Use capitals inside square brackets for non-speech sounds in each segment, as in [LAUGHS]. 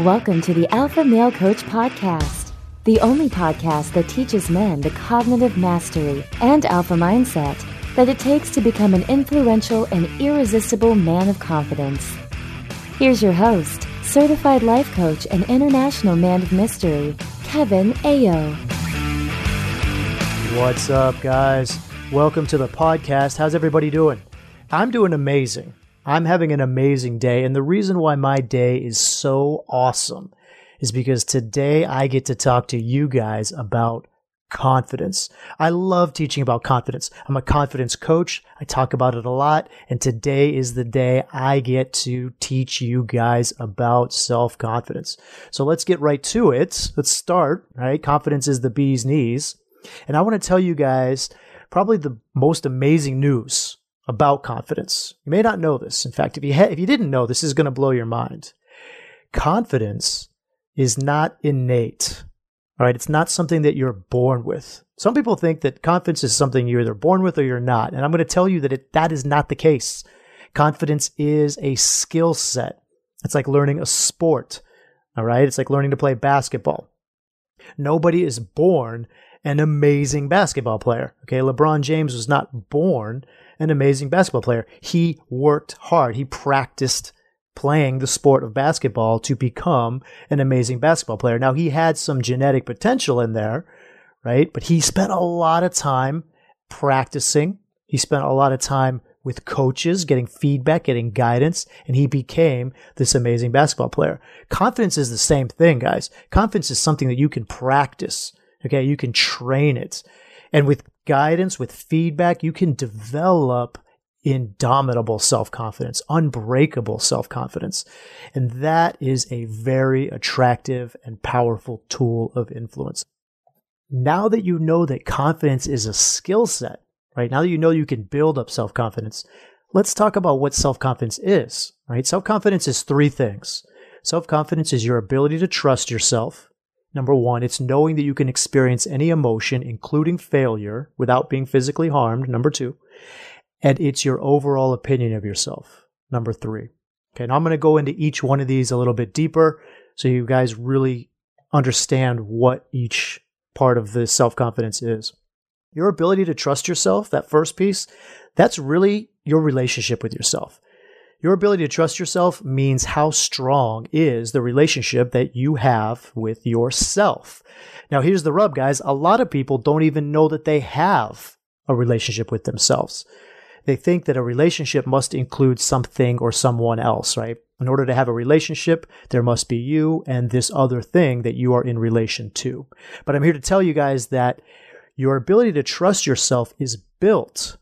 Welcome to the Alpha Male Coach Podcast, the only podcast that teaches men the cognitive mastery and alpha mindset that it takes to become an influential and irresistible man of confidence. Here's your host, certified life coach and international man of mystery, Kevin Aillaud. What's up, guys? Welcome to the podcast. How's everybody doing? I'm doing amazing. I'm having an amazing day. And the reason why my day is so awesome is because today I get to talk to you guys about confidence. I love teaching about confidence. I'm a confidence coach. I talk about it a lot. And today is the day I get to teach you guys about self confidence. So let's get right to it. Let's start, right? Confidence is the bee's knees. And I want to tell you guys probably the most amazing news about confidence. You may not know this. In fact, if you ha- if you didn't know, this is going to blow your mind. Confidence is not innate. All right, it's not something that you're born with. Some people think that confidence is something you're either born with or you're not, and I'm going to tell you that it, that is not the case. Confidence is a skill set. It's like learning a sport. All right, it's like learning to play basketball. Nobody is born an amazing basketball player. Okay, LeBron James was not born an amazing basketball player. He worked hard. He practiced playing the sport of basketball to become an amazing basketball player. Now, he had some genetic potential in there, right? But he spent a lot of time practicing. He spent a lot of time with coaches, getting feedback, getting guidance, and he became this amazing basketball player. Confidence is the same thing, guys. Confidence is something that you can practice. Okay. You can train it. And with guidance, with feedback, you can develop indomitable self confidence, unbreakable self confidence. And that is a very attractive and powerful tool of influence. Now that you know that confidence is a skill set, right? Now that you know you can build up self confidence, let's talk about what self confidence is, right? Self confidence is three things. Self confidence is your ability to trust yourself. Number one, it's knowing that you can experience any emotion, including failure, without being physically harmed. Number two, and it's your overall opinion of yourself. Number three. Okay, now I'm going to go into each one of these a little bit deeper so you guys really understand what each part of the self confidence is. Your ability to trust yourself, that first piece, that's really your relationship with yourself. Your ability to trust yourself means how strong is the relationship that you have with yourself. Now, here's the rub, guys. A lot of people don't even know that they have a relationship with themselves. They think that a relationship must include something or someone else, right? In order to have a relationship, there must be you and this other thing that you are in relation to. But I'm here to tell you guys that your ability to trust yourself is built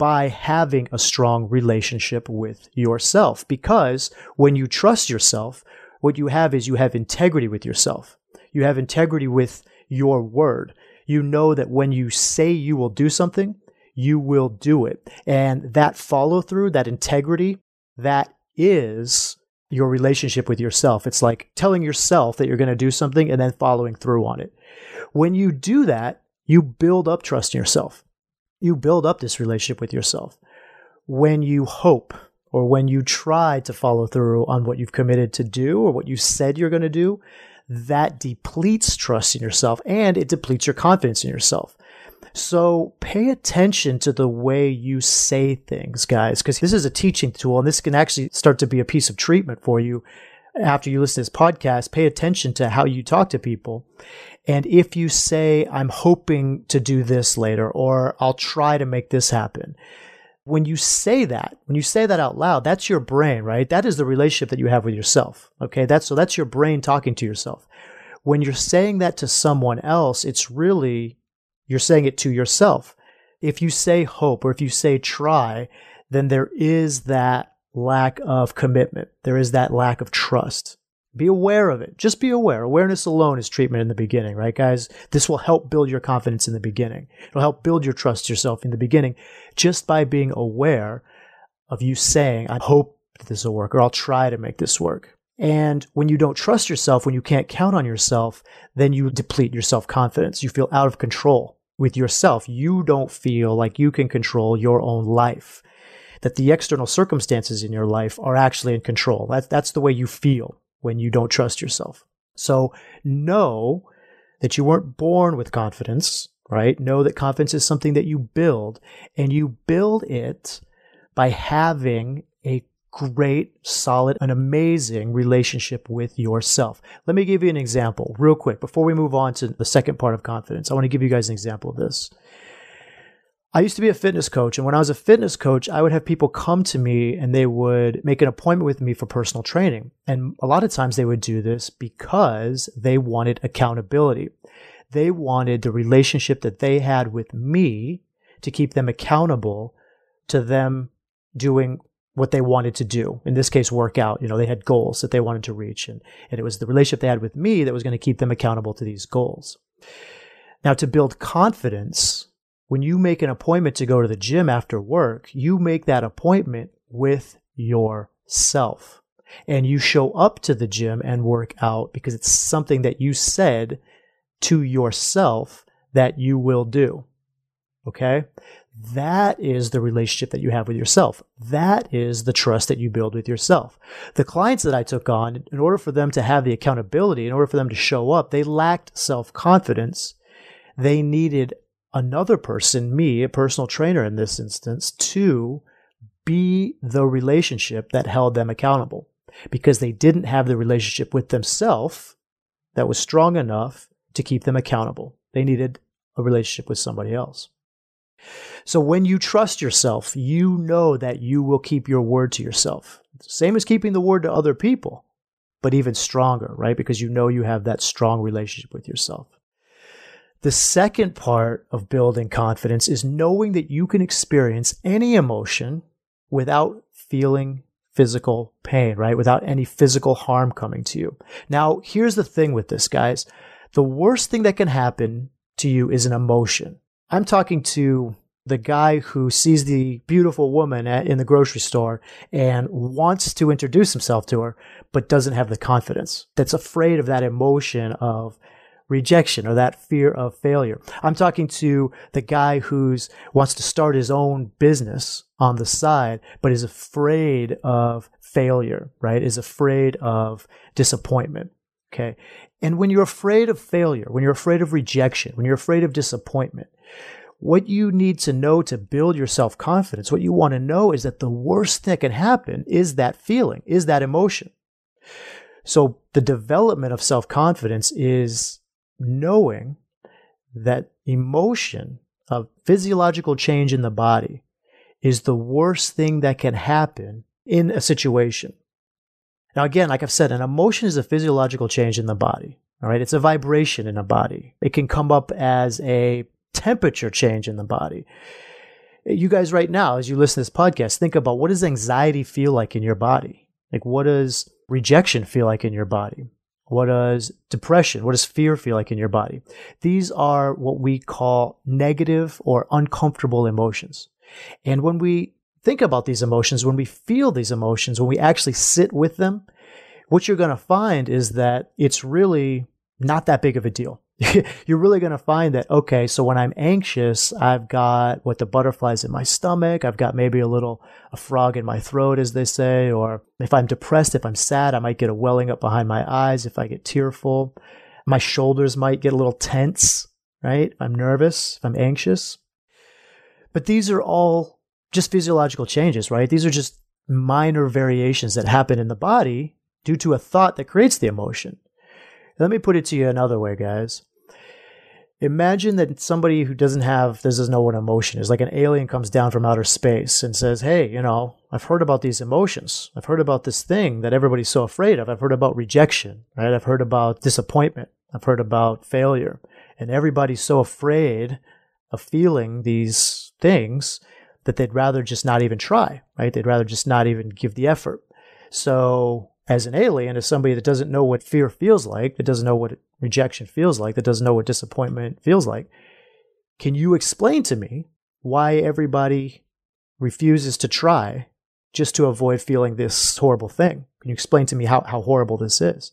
by having a strong relationship with yourself. Because when you trust yourself, what you have is you have integrity with yourself. You have integrity with your word. You know that when you say you will do something, you will do it. And that follow through, that integrity, that is your relationship with yourself. It's like telling yourself that you're going to do something and then following through on it. When you do that, you build up trust in yourself you build up this relationship with yourself. When you hope or when you try to follow through on what you've committed to do or what you said you're going to do, that depletes trust in yourself and it depletes your confidence in yourself. So pay attention to the way you say things, guys, because this is a teaching tool and this can actually start to be a piece of treatment for you after you listen to this podcast. Pay attention to how you talk to people and if you say, I'm hoping to do this later, or I'll try to make this happen, when you say that, when you say that out loud, that's your brain, right? That is the relationship that you have with yourself. Okay. That's so that's your brain talking to yourself. When you're saying that to someone else, it's really, you're saying it to yourself. If you say hope or if you say try, then there is that lack of commitment. There is that lack of trust. Be aware of it. Just be aware. Awareness alone is treatment in the beginning, right, guys? This will help build your confidence in the beginning. It'll help build your trust yourself in the beginning just by being aware of you saying, I hope this will work or I'll try to make this work. And when you don't trust yourself, when you can't count on yourself, then you deplete your self confidence. You feel out of control with yourself. You don't feel like you can control your own life, that the external circumstances in your life are actually in control. That's, that's the way you feel when you don't trust yourself. So know that you weren't born with confidence, right? Know that confidence is something that you build and you build it by having a great, solid, an amazing relationship with yourself. Let me give you an example real quick before we move on to the second part of confidence. I want to give you guys an example of this. I used to be a fitness coach, and when I was a fitness coach, I would have people come to me and they would make an appointment with me for personal training. And a lot of times they would do this because they wanted accountability. They wanted the relationship that they had with me to keep them accountable to them doing what they wanted to do. In this case, work out. You know, they had goals that they wanted to reach, and, and it was the relationship they had with me that was going to keep them accountable to these goals. Now, to build confidence, when you make an appointment to go to the gym after work, you make that appointment with yourself. And you show up to the gym and work out because it's something that you said to yourself that you will do. Okay? That is the relationship that you have with yourself. That is the trust that you build with yourself. The clients that I took on, in order for them to have the accountability, in order for them to show up, they lacked self confidence. They needed another person, me, a personal trainer in this instance, to be the relationship that held them accountable because they didn't have the relationship with themselves that was strong enough to keep them accountable. They needed a relationship with somebody else. So when you trust yourself, you know that you will keep your word to yourself. Same as keeping the word to other people, but even stronger, right? Because you know you have that strong relationship with yourself. The second part of building confidence is knowing that you can experience any emotion without feeling physical pain, right? Without any physical harm coming to you. Now, here's the thing with this, guys. The worst thing that can happen to you is an emotion. I'm talking to the guy who sees the beautiful woman at, in the grocery store and wants to introduce himself to her, but doesn't have the confidence, that's afraid of that emotion of rejection or that fear of failure. I'm talking to the guy who's wants to start his own business on the side, but is afraid of failure, right? Is afraid of disappointment. Okay. And when you're afraid of failure, when you're afraid of rejection, when you're afraid of disappointment, what you need to know to build your self confidence, what you want to know is that the worst that can happen is that feeling, is that emotion. So the development of self confidence is knowing that emotion of physiological change in the body is the worst thing that can happen in a situation. Now, again, like I've said, an emotion is a physiological change in the body. All right. It's a vibration in a body. It can come up as a temperature change in the body. You guys, right now, as you listen to this podcast, think about what does anxiety feel like in your body? Like, what does rejection feel like in your body? What does depression, what does fear feel like in your body? These are what we call negative or uncomfortable emotions. And when we think about these emotions, when we feel these emotions, when we actually sit with them, what you're going to find is that it's really not that big of a deal. [LAUGHS] you're really going to find that, okay, so when I'm anxious, I've got what the butterflies in my stomach. I've got maybe a little, a frog in my throat, as they say. Or if I'm depressed, if I'm sad, I might get a welling up behind my eyes. If I get tearful, my shoulders might get a little tense, right? If I'm nervous, if I'm anxious. But these are all just physiological changes, right? These are just minor variations that happen in the body due to a thought that creates the emotion. Let me put it to you another way, guys. Imagine that somebody who doesn't have, doesn't know what emotion is, like an alien comes down from outer space and says, Hey, you know, I've heard about these emotions. I've heard about this thing that everybody's so afraid of. I've heard about rejection, right? I've heard about disappointment. I've heard about failure. And everybody's so afraid of feeling these things that they'd rather just not even try, right? They'd rather just not even give the effort. So as an alien, as somebody that doesn't know what fear feels like, that doesn't know what rejection feels like, that doesn't know what disappointment feels like, can you explain to me why everybody refuses to try just to avoid feeling this horrible thing? Can you explain to me how, how horrible this is?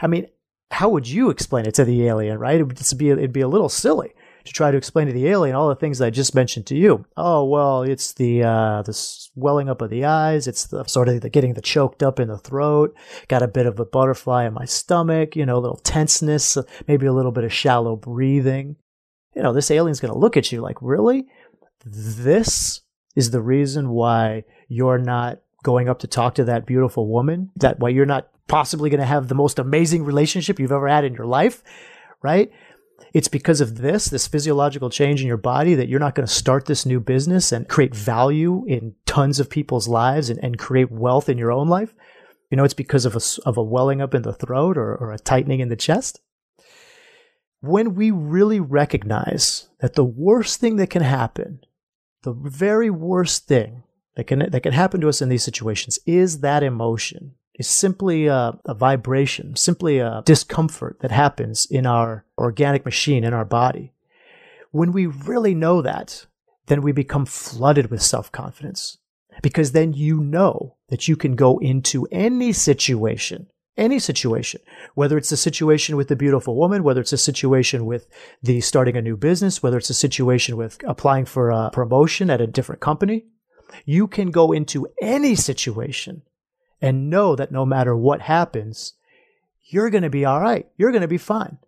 I mean, how would you explain it to the alien, right? It would be, it'd be a little silly to try to explain to the alien all the things I just mentioned to you. Oh, well, it's the, uh, the swelling up of the eyes. It's the sort of the getting the choked up in the throat. Got a bit of a butterfly in my stomach, you know, a little tenseness, maybe a little bit of shallow breathing. You know, this alien's going to look at you like, really? This is the reason why you're not going up to talk to that beautiful woman, that why you're not possibly going to have the most amazing relationship you've ever had in your life, right? It's because of this, this physiological change in your body, that you're not going to start this new business and create value in tons of people's lives and, and create wealth in your own life. You know, it's because of a, of a welling up in the throat or, or a tightening in the chest. When we really recognize that the worst thing that can happen, the very worst thing that can, that can happen to us in these situations is that emotion is simply a, a, vibration, simply a discomfort that happens in our organic machine, in our body. When we really know that, then we become flooded with self confidence because then you know that you can go into any situation, any situation, whether it's a situation with the beautiful woman, whether it's a situation with the starting a new business, whether it's a situation with applying for a promotion at a different company. You can go into any situation and know that no matter what happens, you're going to be all right. You're going to be fine.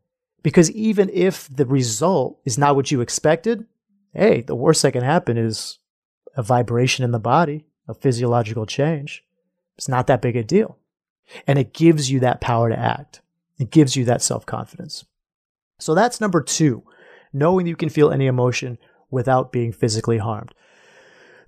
Because even if the result is not what you expected, hey, the worst that can happen is a vibration in the body, a physiological change. It's not that big a deal. And it gives you that power to act. It gives you that self confidence. So that's number two, knowing you can feel any emotion without being physically harmed.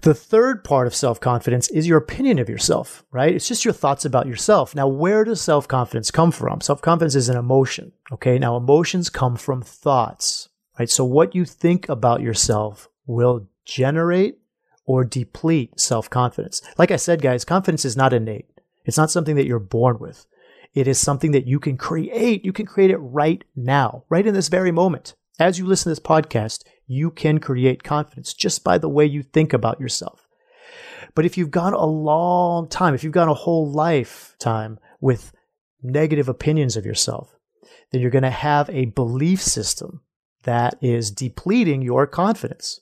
The third part of self confidence is your opinion of yourself, right? It's just your thoughts about yourself. Now, where does self confidence come from? Self confidence is an emotion, okay? Now, emotions come from thoughts, right? So, what you think about yourself will generate or deplete self confidence. Like I said, guys, confidence is not innate, it's not something that you're born with. It is something that you can create. You can create it right now, right in this very moment. As you listen to this podcast, you can create confidence just by the way you think about yourself. But if you've gone a long time, if you've gone a whole lifetime with negative opinions of yourself, then you're going to have a belief system that is depleting your confidence.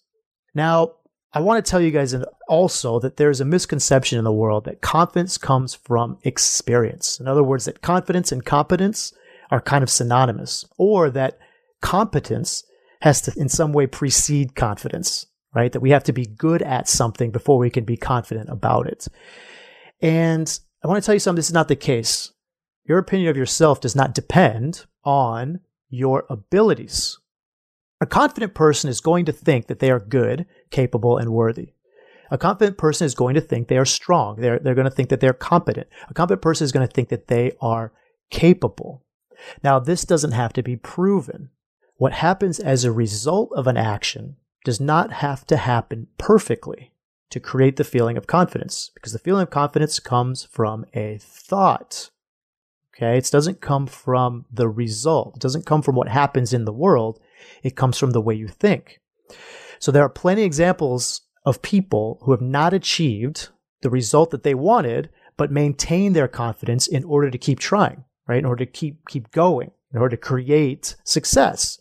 Now, I want to tell you guys also that there's a misconception in the world that confidence comes from experience. In other words, that confidence and competence are kind of synonymous, or that competence has to in some way precede confidence, right? That we have to be good at something before we can be confident about it. And I want to tell you something, this is not the case. Your opinion of yourself does not depend on your abilities. A confident person is going to think that they are good, capable, and worthy. A confident person is going to think they are strong. They're, they're going to think that they're competent. A competent person is going to think that they are capable. Now, this doesn't have to be proven. What happens as a result of an action does not have to happen perfectly to create the feeling of confidence because the feeling of confidence comes from a thought. Okay. It doesn't come from the result. It doesn't come from what happens in the world. It comes from the way you think. So there are plenty of examples of people who have not achieved the result that they wanted, but maintain their confidence in order to keep trying, right? In order to keep, keep going, in order to create success.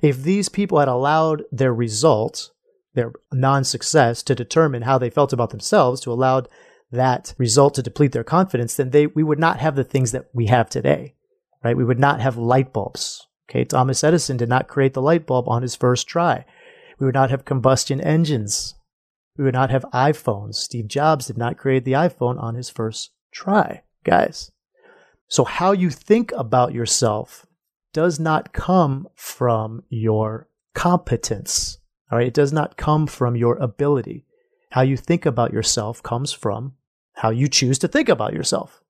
If these people had allowed their result, their non success, to determine how they felt about themselves, to allow that result to deplete their confidence, then they, we would not have the things that we have today, right? We would not have light bulbs. Okay. Thomas Edison did not create the light bulb on his first try. We would not have combustion engines. We would not have iPhones. Steve Jobs did not create the iPhone on his first try, guys. So how you think about yourself does not come from your competence. All right. It does not come from your ability. How you think about yourself comes from how you choose to think about yourself.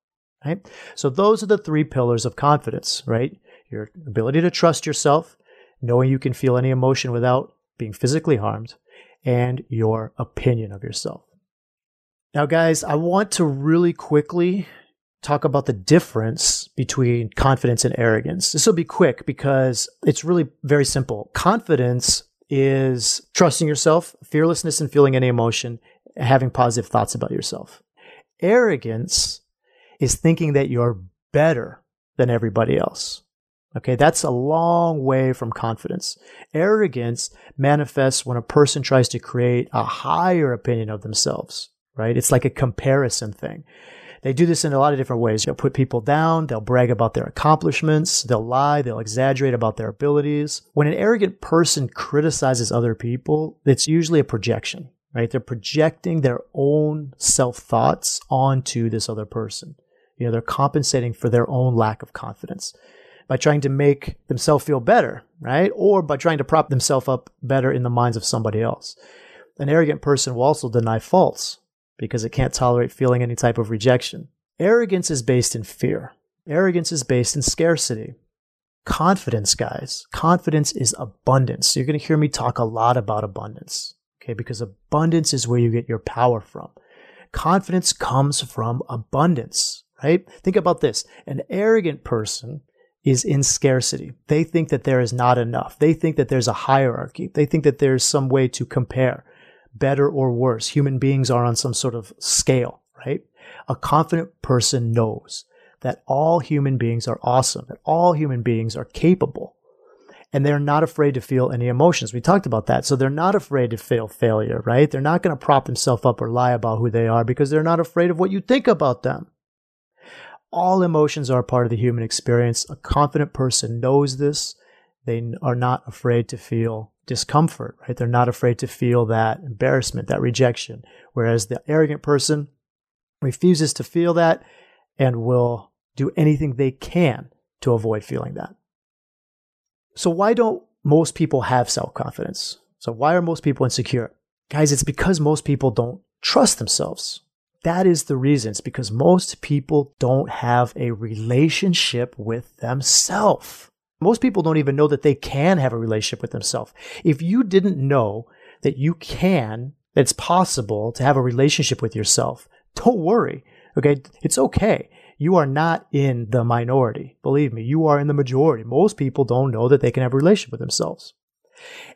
Right. So those are the three pillars of confidence, right? Your ability to trust yourself, knowing you can feel any emotion without being physically harmed, and your opinion of yourself. Now, guys, I want to really quickly talk about the difference between confidence and arrogance. This will be quick because it's really very simple. Confidence is trusting yourself, fearlessness and feeling any emotion, having positive thoughts about yourself. Arrogance is thinking that you're better than everybody else. Okay, that's a long way from confidence. Arrogance manifests when a person tries to create a higher opinion of themselves, right? It's like a comparison thing. They do this in a lot of different ways. They'll put people down. They'll brag about their accomplishments. They'll lie. They'll exaggerate about their abilities. When an arrogant person criticizes other people, it's usually a projection, right? They're projecting their own self thoughts onto this other person. You know, they're compensating for their own lack of confidence by trying to make themselves feel better, right? Or by trying to prop themselves up better in the minds of somebody else. An arrogant person will also deny faults because it can't tolerate feeling any type of rejection. Arrogance is based in fear. Arrogance is based in scarcity. Confidence, guys, confidence is abundance. You're going to hear me talk a lot about abundance, okay? Because abundance is where you get your power from. Confidence comes from abundance right? Think about this. An arrogant person is in scarcity. They think that there is not enough. They think that there's a hierarchy. They think that there's some way to compare better or worse. Human beings are on some sort of scale, right? A confident person knows that all human beings are awesome, that all human beings are capable, and they're not afraid to feel any emotions. We talked about that. So they're not afraid to feel failure, right? They're not going to prop themselves up or lie about who they are because they're not afraid of what you think about them. All emotions are part of the human experience. A confident person knows this. They are not afraid to feel discomfort, right? They're not afraid to feel that embarrassment, that rejection. Whereas the arrogant person refuses to feel that and will do anything they can to avoid feeling that. So, why don't most people have self confidence? So, why are most people insecure? Guys, it's because most people don't trust themselves. That is the reason. It's because most people don't have a relationship with themselves. Most people don't even know that they can have a relationship with themselves. If you didn't know that you can, that it's possible to have a relationship with yourself, don't worry. Okay. It's okay. You are not in the minority. Believe me, you are in the majority. Most people don't know that they can have a relationship with themselves.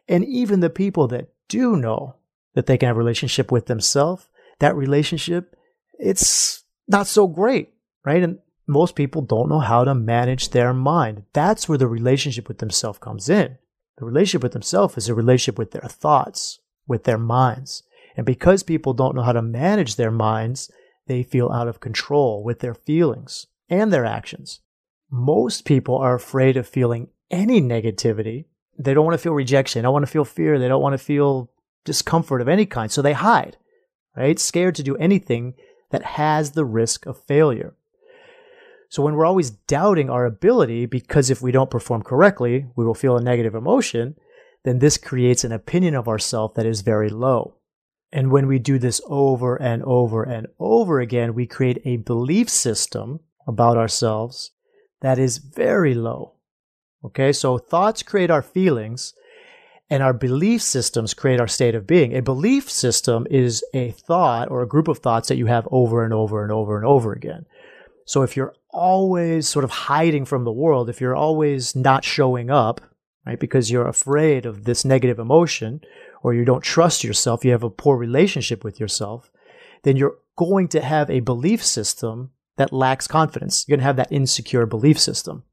And even the people that do know that they can have a relationship with themselves, that relationship, it's not so great, right? And most people don't know how to manage their mind. That's where the relationship with themselves comes in. The relationship with themselves is a relationship with their thoughts, with their minds. And because people don't know how to manage their minds, they feel out of control with their feelings and their actions. Most people are afraid of feeling any negativity. They don't want to feel rejection. They don't want to feel fear. They don't want to feel discomfort of any kind. So they hide, right? Scared to do anything that has the risk of failure. So when we're always doubting our ability, because if we don't perform correctly, we will feel a negative emotion, then this creates an opinion of ourselves that is very low. And when we do this over and over and over again, we create a belief system about ourselves that is very low. Okay, so thoughts create our feelings, and our belief systems create our state of being. A belief system is a thought or a group of thoughts that you have over and over and over and over again. So if you're always sort of hiding from the world, if you're always not showing up, right, because you're afraid of this negative emotion or you don't trust yourself, you have a poor relationship with yourself, then you're going to have a belief system that lacks confidence. You're going to have that insecure belief system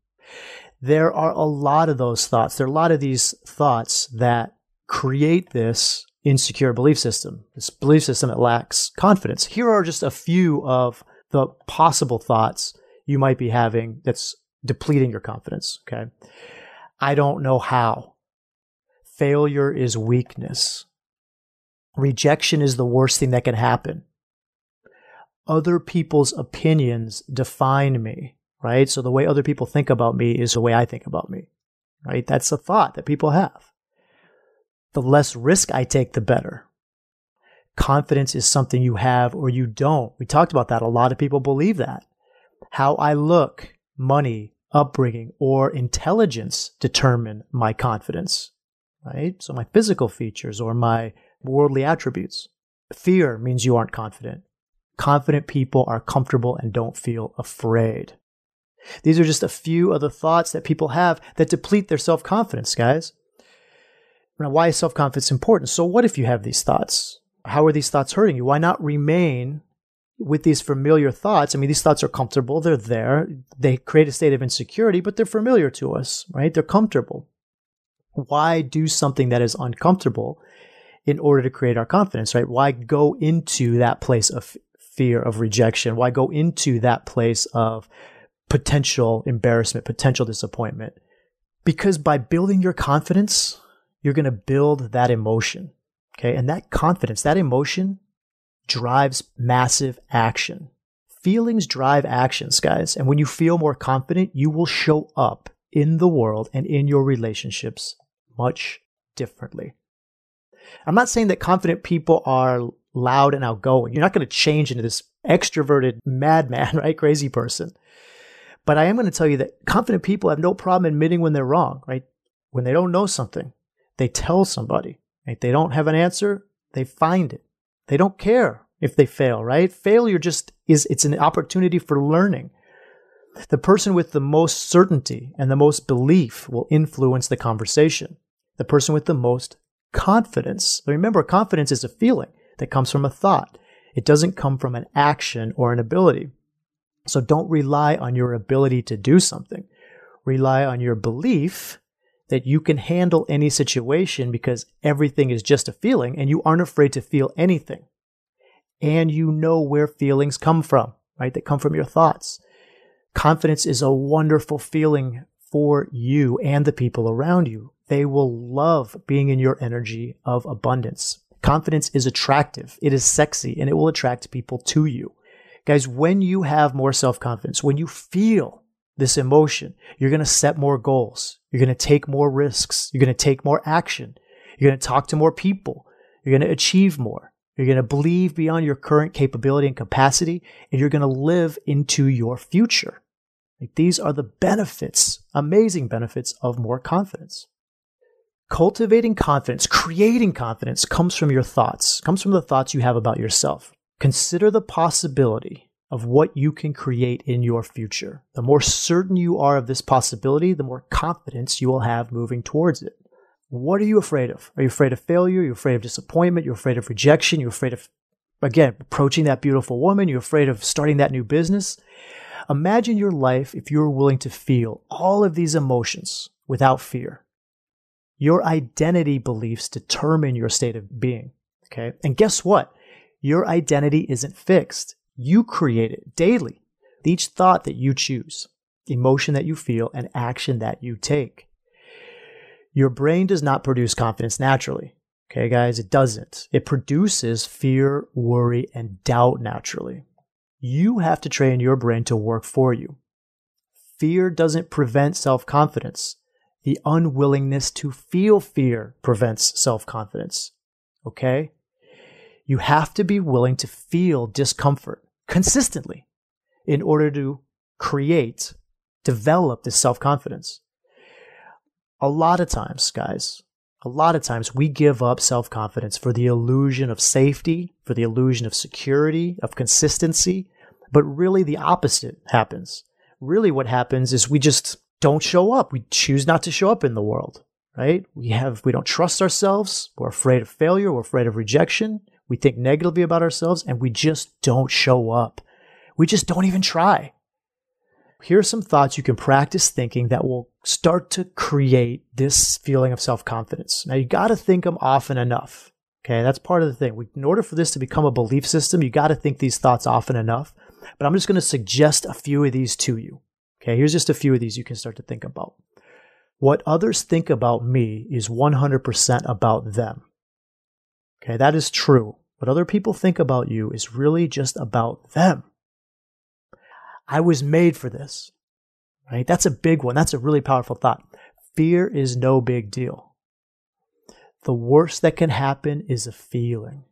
there are a lot of those thoughts. There are a lot of these thoughts that create this insecure belief system, this belief system that lacks confidence. Here are just a few of the possible thoughts you might be having that's depleting your confidence. Okay. I don't know how. Failure is weakness. Rejection is the worst thing that can happen. Other people's opinions define me right? So the way other people think about me is the way I think about me, right? That's a thought that people have. The less risk I take, the better. Confidence is something you have or you don't. We talked about that. A lot of people believe that. How I look, money, upbringing, or intelligence determine my confidence, right? So my physical features or my worldly attributes. Fear means you aren't confident. Confident people are comfortable and don't feel afraid. These are just a few of the thoughts that people have that deplete their self confidence, guys. Now, why is self confidence important? So, what if you have these thoughts? How are these thoughts hurting you? Why not remain with these familiar thoughts, I mean, these thoughts are comfortable. They're there. They create a state of insecurity, but they're familiar to us, right? They're comfortable. Why do something that is uncomfortable in order to create our confidence, right? Why go into that place of fear of rejection? Why go into that place of potential embarrassment, potential disappointment? Because by building your confidence, you're going to build that emotion. Okay. And that confidence, that emotion drives massive action. Feelings drive actions, guys. And when you feel more confident, you will show up in the world and in your relationships much differently. I'm not saying that confident people are loud and outgoing. You're not going to change into this extroverted madman, [LAUGHS] right? Crazy person. But I am going to tell you that confident people have no problem admitting when they're wrong, right? When they don't know something, they tell somebody. They don't have an answer, they find it. They don't care if they fail, right? Failure just is it's an opportunity for learning. The person with the most certainty and the most belief will influence the conversation. The person with the most confidence. Remember, confidence is a feeling that comes from a thought. It doesn't come from an action or an ability. So don't rely on your ability to do something. Rely on your belief that you can handle any situation because everything is just a feeling and you aren't afraid to feel anything. And you know where feelings come from, right? They come from your thoughts. Confidence is a wonderful feeling for you and the people around you. They will love being in your energy of abundance. Confidence is attractive. It is sexy and it will attract people to you. Guys, when you have more self confidence, when you feel this emotion, you're going to set more goals. You're going to take more risks. You're going to take more action. You're going to talk to more people. You're going to achieve more. You're going to believe beyond your current capability and capacity, and you're going to live into your future. Like these are the benefits, amazing benefits of more confidence. Cultivating confidence, creating confidence comes from your thoughts, comes from the thoughts you have about yourself. Consider the possibility of what you can create in your future. The more certain you are of this possibility, the more confidence you will have moving towards it. What are you afraid of? Are you afraid of failure? You're afraid of disappointment? You're afraid of rejection? You're afraid of, again, approaching that beautiful woman? You're afraid of starting that new business? Imagine your life if you were willing to feel all of these emotions without fear. Your identity beliefs determine your state of being. Okay. And guess what? Your identity isn't fixed. You create it daily. Each thought that you choose, emotion that you feel, and action that you take. Your brain does not produce confidence naturally. Okay, guys, it doesn't. It produces fear, worry, and doubt naturally. You have to train your brain to work for you. Fear doesn't prevent self confidence. The unwillingness to feel fear prevents self confidence. Okay? You have to be willing to feel discomfort consistently in order to create, develop this self confidence. A lot of times, guys, a lot of times we give up self confidence for the illusion of safety, for the illusion of security, of consistency. But really, the opposite happens. Really, what happens is we just don't show up. We choose not to show up in the world, right? We have, we don't trust ourselves. We're afraid of failure. We're afraid of rejection. We think negatively about ourselves and we just don't show up. We just don't even try. Here are some thoughts you can practice thinking that will start to create this feeling of self confidence. Now, you got to think them often enough. Okay, that's part of the thing. In order for this to become a belief system, you got to think these thoughts often enough. But I'm just going to suggest a few of these to you. Okay, here's just a few of these you can start to think about. What others think about me is 100% about them. Okay, that is true. What other people think about you is really just about them. I was made for this. Right? That's a big one. That's a really powerful thought. Fear is no big deal. The worst that can happen is a feeling.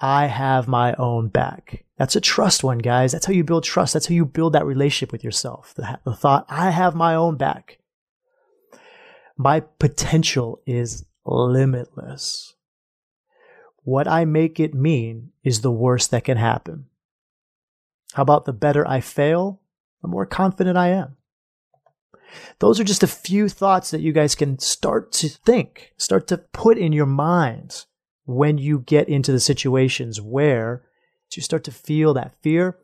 I have my own back. That's a trust one, guys. That's how you build trust. That's how you build that relationship with yourself. The, the thought, I have my own back. My potential is limitless. What I make it mean is the worst that can happen. How about the better I fail, the more confident I am? Those are just a few thoughts that you guys can start to think, start to put in your minds when you get into the situations where you start to feel that fear,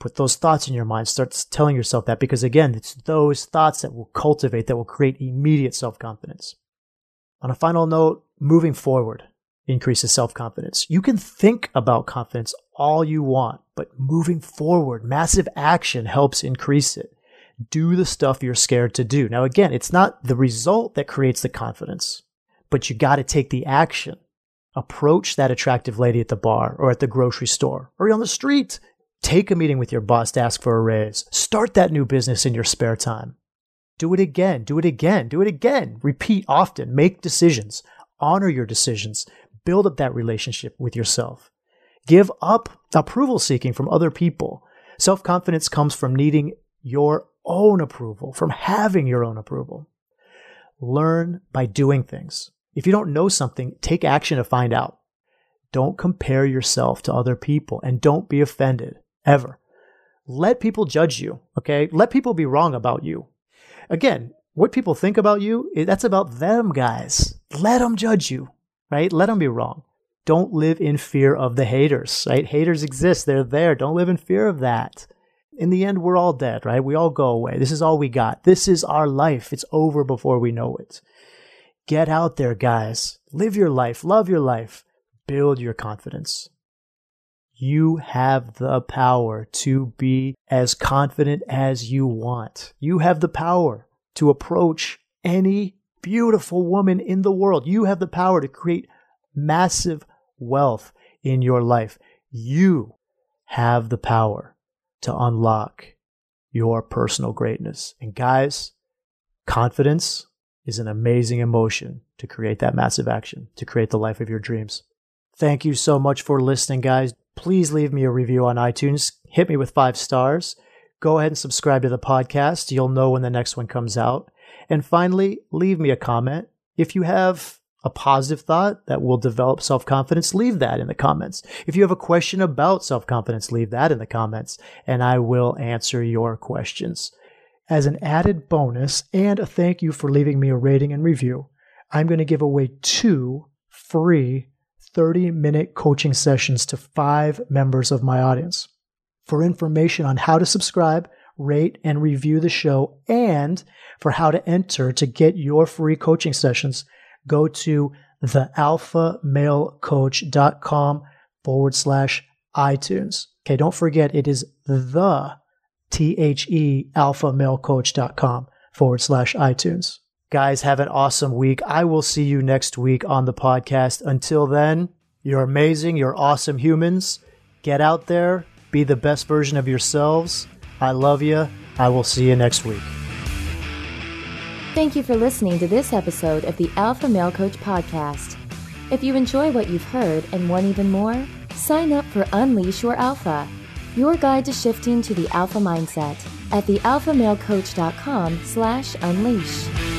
put those thoughts in your mind. Start telling yourself that because again, it's those thoughts that will cultivate, that will create immediate self confidence. On a final note, moving forward increases self confidence. You can think about confidence all you want, but moving forward, massive action helps increase it. Do the stuff you're scared to do. Now, again, it's not the result that creates the confidence, but you got to take the action. Approach that attractive lady at the bar or at the grocery store or on the street. Take a meeting with your boss to ask for a raise. Start that new business in your spare time. Do it again, do it again, do it again. Repeat often. Make decisions. Honor your decisions. Build up that relationship with yourself. Give up approval seeking from other people. Self confidence comes from needing your own approval, from having your own approval. Learn by doing things. If you don't know something, take action to find out. Don't compare yourself to other people and don't be offended ever. Let people judge you, okay? Let people be wrong about you. Again, what people think about you, that's about them, guys. Let them judge you, right? Let them be wrong. Don't live in fear of the haters, right? Haters exist. They're there. Don't live in fear of that. In the end, we're all dead, right? We all go away. This is all we got. This is our life. It's over before we know it. Get out there, guys. Live your life. Love your life. Build your confidence. You have the power to be as confident as you want. You have the power to approach any beautiful woman in the world. You have the power to create massive wealth in your life. You have the power to unlock your personal greatness. And guys, confidence is an amazing emotion to create that massive action, to create the life of your dreams. Thank you so much for listening, guys. Please leave me a review on iTunes. Hit me with five stars. Go ahead and subscribe to the podcast. You'll know when the next one comes out. And finally, leave me a comment. If you have a positive thought that will develop self confidence, leave that in the comments. If you have a question about self confidence, leave that in the comments, and I will answer your questions. As an added bonus and a thank you for leaving me a rating and review, I'm going to give away two free 30 minute coaching sessions to five members of my audience. For information on how to subscribe, rate, and review the show, and for how to enter to get your free coaching sessions, go to thealphamalecoach.com forward slash iTunes. Okay, don't forget it is the T H E alphamalecoach.com forward slash iTunes. Guys, have an awesome week. I will see you next week on the podcast. Until then, you're amazing. You're awesome humans. Get out there, be the best version of yourselves. I love you. I will see you next week. Thank you for listening to this episode of the Alpha Male Coach Podcast. If you enjoy what you've heard and want even more, sign up for Unleash Your Alpha, your guide to shifting to the alpha mindset at thealphamalecoach.com slash unleash.